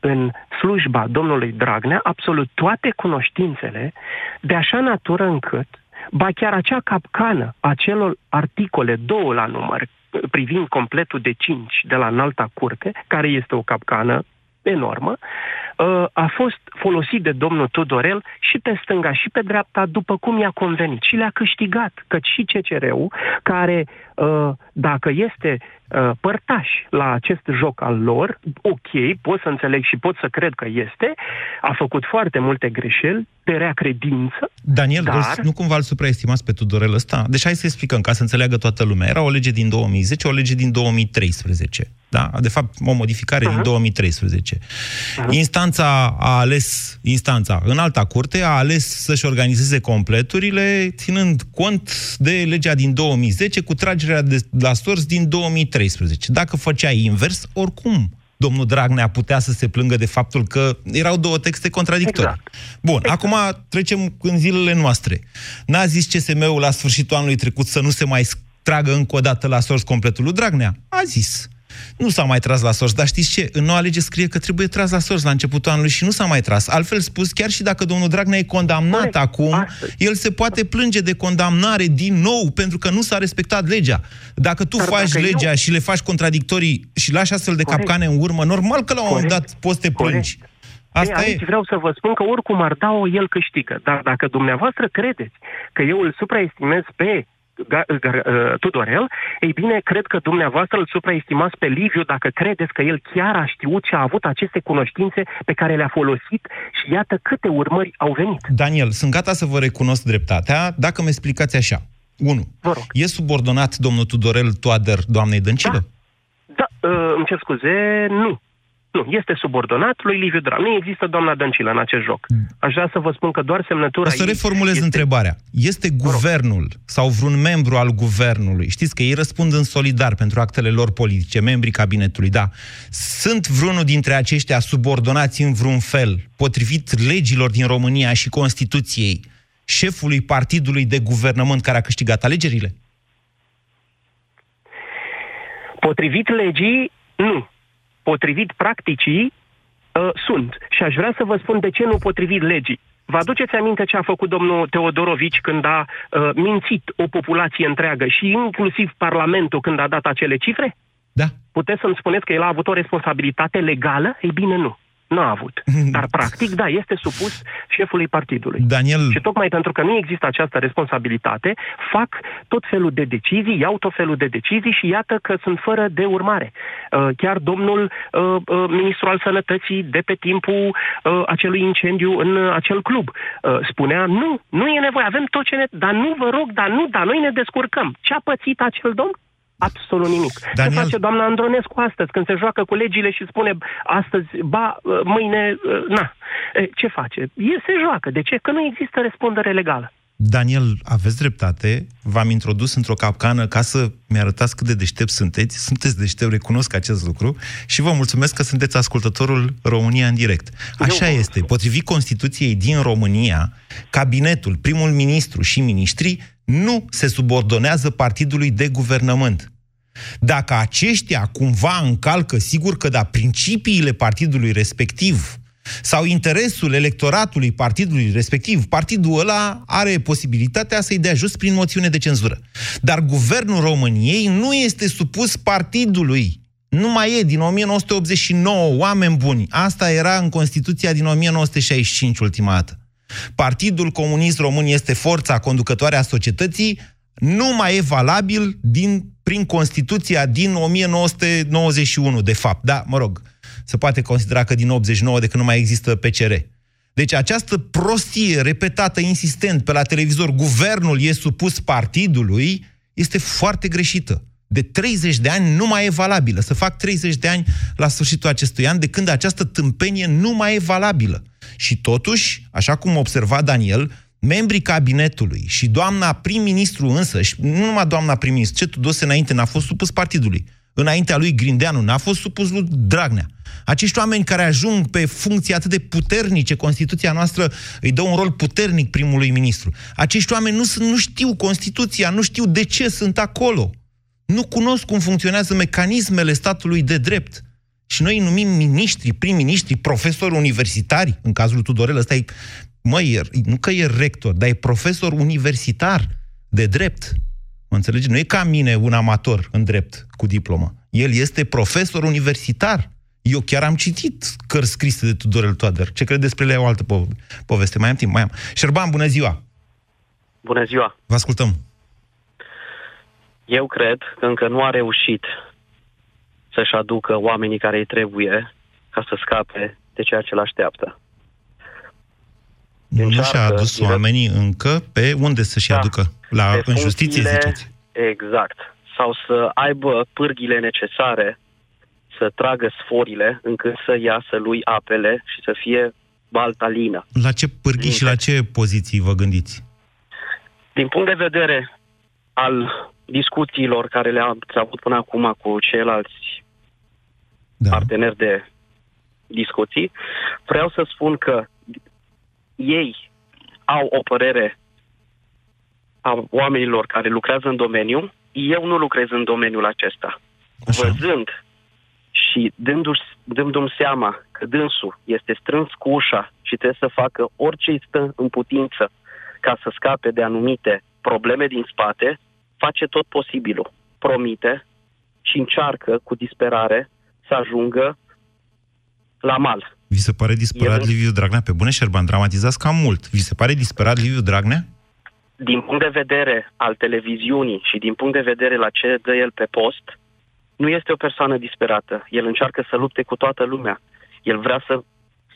în slujba domnului Dragnea absolut toate cunoștințele de așa natură încât, ba chiar acea capcană a celor articole, două la număr, privind completul de cinci de la înalta curte, care este o capcană enormă, uh, a fost folosit de domnul Tudorel și pe stânga și pe dreapta după cum i-a convenit și le-a câștigat, căci și CCR-ul, care uh, dacă este uh, părtaș la acest joc al lor, ok, pot să înțeleg și pot să cred că este, a făcut foarte multe greșeli, de rea credință. Daniel, dar... nu cumva îl supraestimați pe Tudorel ăsta? Deci hai să explicăm, ca să înțeleagă toată lumea. Era o lege din 2010, o lege din 2013. Da? De fapt, o modificare uh-huh. din 2013. Uh-huh. Instanța a ales, instanța, în alta curte, a ales să-și organizeze completurile, ținând cont de legea din 2010 cu tragerea de la sorți din 2013. Dacă făcea invers, oricum domnul Dragnea putea să se plângă de faptul că erau două texte contradictorii. Exact. Bun, exact. acum trecem în zilele noastre. N-a zis CSM-ul la sfârșitul anului trecut să nu se mai tragă încă o dată la sorți completul lui Dragnea? A zis. Nu s-a mai tras la sorți, dar știți ce? În noua lege scrie că trebuie tras la sorți la începutul anului și nu s-a mai tras. Altfel spus, chiar și dacă domnul Dragnea e condamnat Corect. acum, Astăzi. el se poate plânge de condamnare din nou pentru că nu s-a respectat legea. Dacă tu dar faci dacă legea eu... și le faci contradictorii și lași astfel de Corect. capcane în urmă, normal că la un moment dat poți să te plângi. Corect. Asta Ei, aici e. vreau să vă spun că oricum ar da-o, el câștigă. Dar dacă dumneavoastră credeți că eu îl supraestimez pe Uh, Tudorel, ei bine, cred că dumneavoastră îl supraestimați pe Liviu dacă credeți că el chiar a știut și a avut aceste cunoștințe pe care le-a folosit și iată câte urmări au venit. Daniel, sunt gata să vă recunosc dreptatea dacă mi explicați așa. 1. E subordonat domnul Tudorel Toader doamnei Dăncilă? Da, da uh, îmi cer scuze, nu. Nu, este subordonat lui Liviu Dram. Nu există doamna Dăncilă în acest joc. Mm. Aș vrea să vă spun că doar semnătura... O să reformulez este... întrebarea. Este guvernul sau vreun membru al guvernului, știți că ei răspund în solidar pentru actele lor politice, membrii cabinetului, da. Sunt vreunul dintre aceștia subordonați în vreun fel, potrivit legilor din România și Constituției, șefului partidului de guvernământ care a câștigat alegerile? Potrivit legii, nu potrivit practicii, uh, sunt. Și aș vrea să vă spun de ce nu potrivit legii. Vă aduceți aminte ce a făcut domnul Teodorovici când a uh, mințit o populație întreagă și inclusiv Parlamentul când a dat acele cifre? Da. Puteți să-mi spuneți că el a avut o responsabilitate legală? Ei bine, nu. Nu a avut. Dar, practic, da, este supus șefului partidului. Daniel... Și tocmai pentru că nu există această responsabilitate, fac tot felul de decizii, iau tot felul de decizii și iată că sunt fără de urmare. Uh, chiar domnul uh, uh, ministru al sănătății, de pe timpul acelui incendiu în acel club, spunea, nu, nu e nevoie, avem tot ce ne... Dar nu vă rog, dar nu, dar noi ne descurcăm. Ce a pățit acel domn? Absolut nimic. Daniel... Ce face doamna Andronescu astăzi când se joacă cu legile și spune astăzi, ba, mâine, na. Ce face? El se joacă. De ce? Că nu există răspundere legală. Daniel, aveți dreptate, v-am introdus într-o capcană ca să mi-arătați cât de deștept sunteți. Sunteți deștept, recunosc acest lucru și vă mulțumesc că sunteți ascultătorul România în direct. Așa Eu este. Potrivit Constituției din România, cabinetul, primul ministru și ministrii nu se subordonează partidului de guvernământ. Dacă aceștia cumva încalcă, sigur că da, principiile partidului respectiv sau interesul electoratului partidului respectiv, partidul ăla are posibilitatea să-i dea just prin moțiune de cenzură. Dar guvernul României nu este supus partidului. Nu mai e din 1989, oameni buni. Asta era în Constituția din 1965 ultima dată. Partidul Comunist Român este forța conducătoare a societății, nu mai e valabil din, prin Constituția din 1991, de fapt. Da, mă rog, se poate considera că din 89 de când nu mai există PCR. Deci această prostie repetată insistent pe la televizor, guvernul e supus partidului, este foarte greșită. De 30 de ani nu mai e valabilă. Să fac 30 de ani la sfârșitul acestui an, de când această tâmpenie nu mai e valabilă. Și totuși, așa cum observa Daniel, membrii cabinetului și doamna prim-ministru însă, și nu numai doamna prim-ministru, ce Tudose înainte n-a fost supus partidului. Înaintea lui Grindeanu n-a fost supus lui Dragnea. Acești oameni care ajung pe funcții atât de puternice, Constituția noastră îi dă un rol puternic primului ministru. Acești oameni nu, sunt, nu știu Constituția, nu știu de ce sunt acolo. Nu cunosc cum funcționează mecanismele statului de drept. Și noi îi numim miniștri, prim-ministri, profesori universitari, în cazul Tudorel, ăsta e, măi, nu că e rector, dar e profesor universitar de drept. Mă înțelegi? Nu e ca mine un amator în drept cu diplomă. El este profesor universitar. Eu chiar am citit cărți scrise de Tudorel Toader. Ce cred despre ele e o altă po- poveste. Mai am timp, mai am. Șerban, bună ziua! Bună ziua! Vă ascultăm. Eu cred că încă nu a reușit să-și aducă oamenii care îi trebuie ca să scape de ceea ce îl așteaptă. Nu și-a adus direct- oamenii încă pe unde să-și Da. aducă? La, Pe în justiție, funcțiile- ziceți. Exact. Sau să aibă pârghile necesare să tragă sforile încât să iasă lui apele și să fie balta lină. La ce pârghii și la ce poziții vă gândiți? Din punct de vedere al discuțiilor care le-am avut până acum cu ceilalți da. parteneri de discuții, vreau să spun că ei au o părere a oamenilor care lucrează în domeniu. Eu nu lucrez în domeniul acesta. Așa. Văzând și dându-și, dându-mi seama că dânsul este strâns cu ușa și trebuie să facă orice îi stă în putință ca să scape de anumite probleme din spate, face tot posibilul. Promite și încearcă cu disperare să ajungă la mal. Vi se pare disperat El- Liviu Dragnea? Pe bune, Șerban, dramatizați cam mult. Vi se pare disperat Liviu Dragnea? Din punct de vedere al televiziunii și din punct de vedere la ce dă el pe post, nu este o persoană disperată. El încearcă să lupte cu toată lumea. El vrea să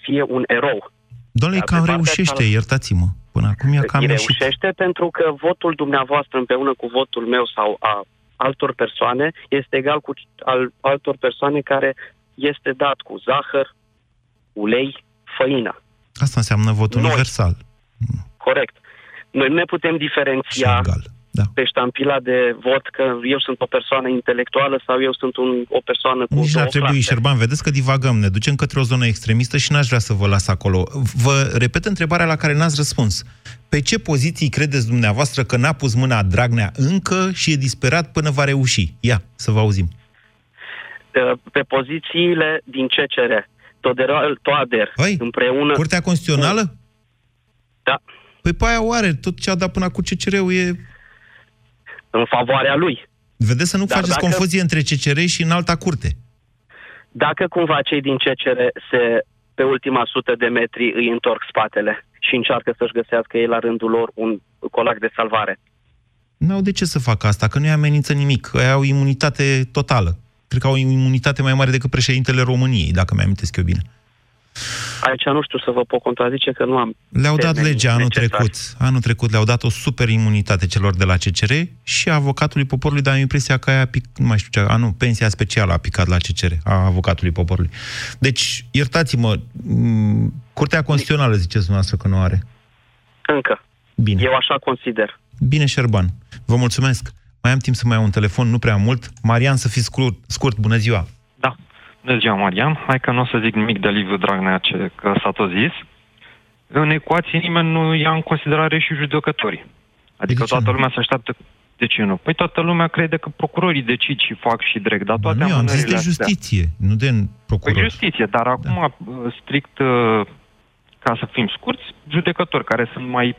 fie un erou. Doamne, Dar pe cam partea reușește, cealaltă- iertați-mă. Până acum e cam Îi ieșit. reușește pentru că votul dumneavoastră împreună cu votul meu sau a altor persoane este egal cu al altor persoane care este dat cu zahăr, ulei, făină. Asta înseamnă vot Noi. universal. Corect. Noi nu ne putem diferenția da. pe ștampila de vot că eu sunt o persoană intelectuală sau eu sunt un, o persoană cu Nici n-ar două trebui, clase. Șerban, vedeți că divagăm, ne ducem către o zonă extremistă și n-aș vrea să vă las acolo. Vă repet întrebarea la care n-ați răspuns. Pe ce poziții credeți dumneavoastră că n-a pus mâna Dragnea încă și e disperat până va reuși? Ia, să vă auzim. Uh, Pe pozițiile din CCR. Toderel Toader Păi, împreună... Curtea Constituțională? Da. Păi pe aia oare, tot ce a dat până cu CCR-ul e... În favoarea lui. Vedeți să nu Dar faceți dacă- confuzie între CCR și în alta curte. Dacă cumva cei din CCR se, pe ultima sută de metri îi întorc spatele și încearcă să-și găsească ei la rândul lor un colac de salvare. N-au de ce să facă asta, că nu-i amenință nimic. Ei au imunitate totală. Cred că au o imunitate mai mare decât președintele României, dacă mi-amintesc eu bine. Aici nu știu să vă pot contrazice că nu am... Le-au dat termenii legea anul necesari. trecut. Anul trecut le-au dat o super imunitate celor de la CCR și avocatului poporului, dar am impresia că aia, pic, nu mai știu ce, a, nu, pensia specială a picat la CCR, a avocatului poporului. Deci, iertați-mă, m, Curtea Constituțională ziceți dumneavoastră că nu are. Încă. Bine. Eu așa consider. Bine, Șerban. Vă mulțumesc. Mai am timp să mai iau un telefon, nu prea mult. Marian, să fiți scurt. scurt. Bună ziua! Bună ziua, Marian. Hai că nu o să zic nimic de Liviu Dragnea, ce, că s-a tot zis. În ecuație nimeni nu ia în considerare și judecătorii. Adică toată lumea se așteaptă... De ce nu? Păi toată lumea crede că procurorii decid și fac și drept, dar toate Nu, eu am zis de amânările astea- justiție, nu de procuror. Păi justiție, dar acum, da. strict, uh, ca să fim scurți, judecători care sunt mai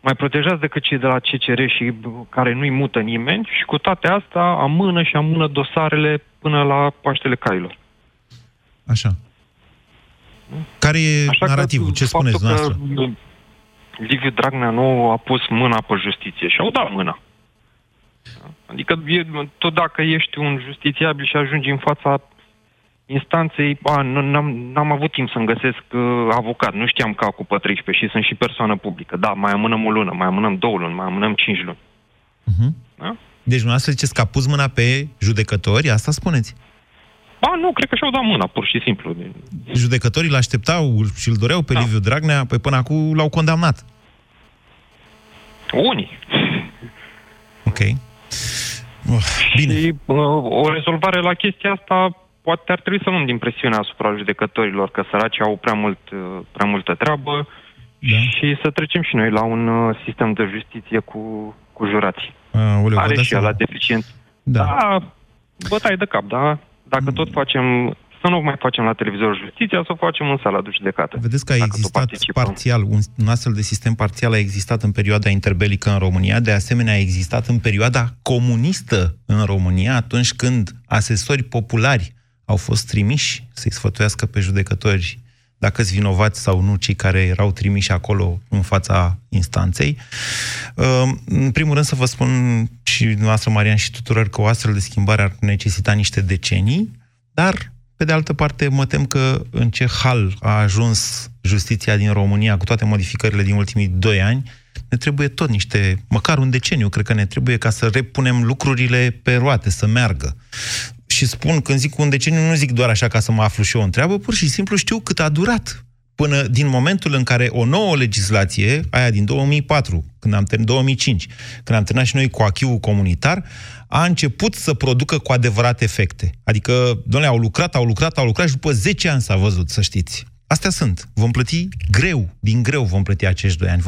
mai protejați decât cei de la CCR și bă, care nu-i mută nimeni și cu toate astea amână și amână dosarele până la Paștele Cailor. Așa. Care e Așa narativul? că Ce faptul spuneți dumneavoastră? Că Liviu Dragnea nu a pus mâna pe justiție și au dat mâna. Adică e, tot dacă ești un justițiabil și ajungi în fața instanței, a, nu- n-am, n-am avut timp să-mi găsesc uh, avocat, nu știam că ocupă 13 și sunt și persoană publică. Da, mai amânăm o lună, mai amânăm două luni, mai amânăm cinci luni. Da? Deci dumneavoastră ziceți că a pus mâna pe judecători? Asta spuneți? Ba, nu, cred că și-au dat mâna, pur și simplu. Judecătorii îl așteptau și îl doreau pe da. Liviu Dragnea, pe până acum l-au condamnat. Unii. Ok. Uh, bine. Și uh, o rezolvare la chestia asta poate ar trebui să luăm din presiunea asupra judecătorilor, că săraci au prea, mult, uh, prea multă treabă da. și să trecem și noi la un uh, sistem de justiție cu, cu jurați. Aoleu, vă Are dați și la seama? deficient. Da. da, bătaie de cap, da? Dacă tot facem, să nu mai facem la televizor justiția, să o facem în sala de judecată. Vedeți că a existat parțial, un, un astfel de sistem parțial a existat în perioada interbelică în România, de asemenea a existat în perioada comunistă în România, atunci când asesori populari au fost trimiși să-i sfătuiască pe judecători dacă sunt vinovați sau nu cei care erau trimiși acolo în fața instanței. Ehm, în primul rând să vă spun și noastră, Marian, și tuturor că o astfel de schimbare ar necesita niște decenii, dar, pe de altă parte, mă tem că în ce hal a ajuns justiția din România cu toate modificările din ultimii doi ani, ne trebuie tot niște, măcar un deceniu, cred că ne trebuie ca să repunem lucrurile pe roate, să meargă și spun, când zic un deceniu, nu zic doar așa ca să mă aflu și eu o întreabă, pur și simplu știu cât a durat până din momentul în care o nouă legislație, aia din 2004, când am terminat, 2005, când am terminat și noi cu achiul comunitar, a început să producă cu adevărat efecte. Adică, domnule, au lucrat, au lucrat, au lucrat și după 10 ani s-a văzut, să știți. Astea sunt. Vom plăti greu, din greu vom plăti acești doi ani. Vom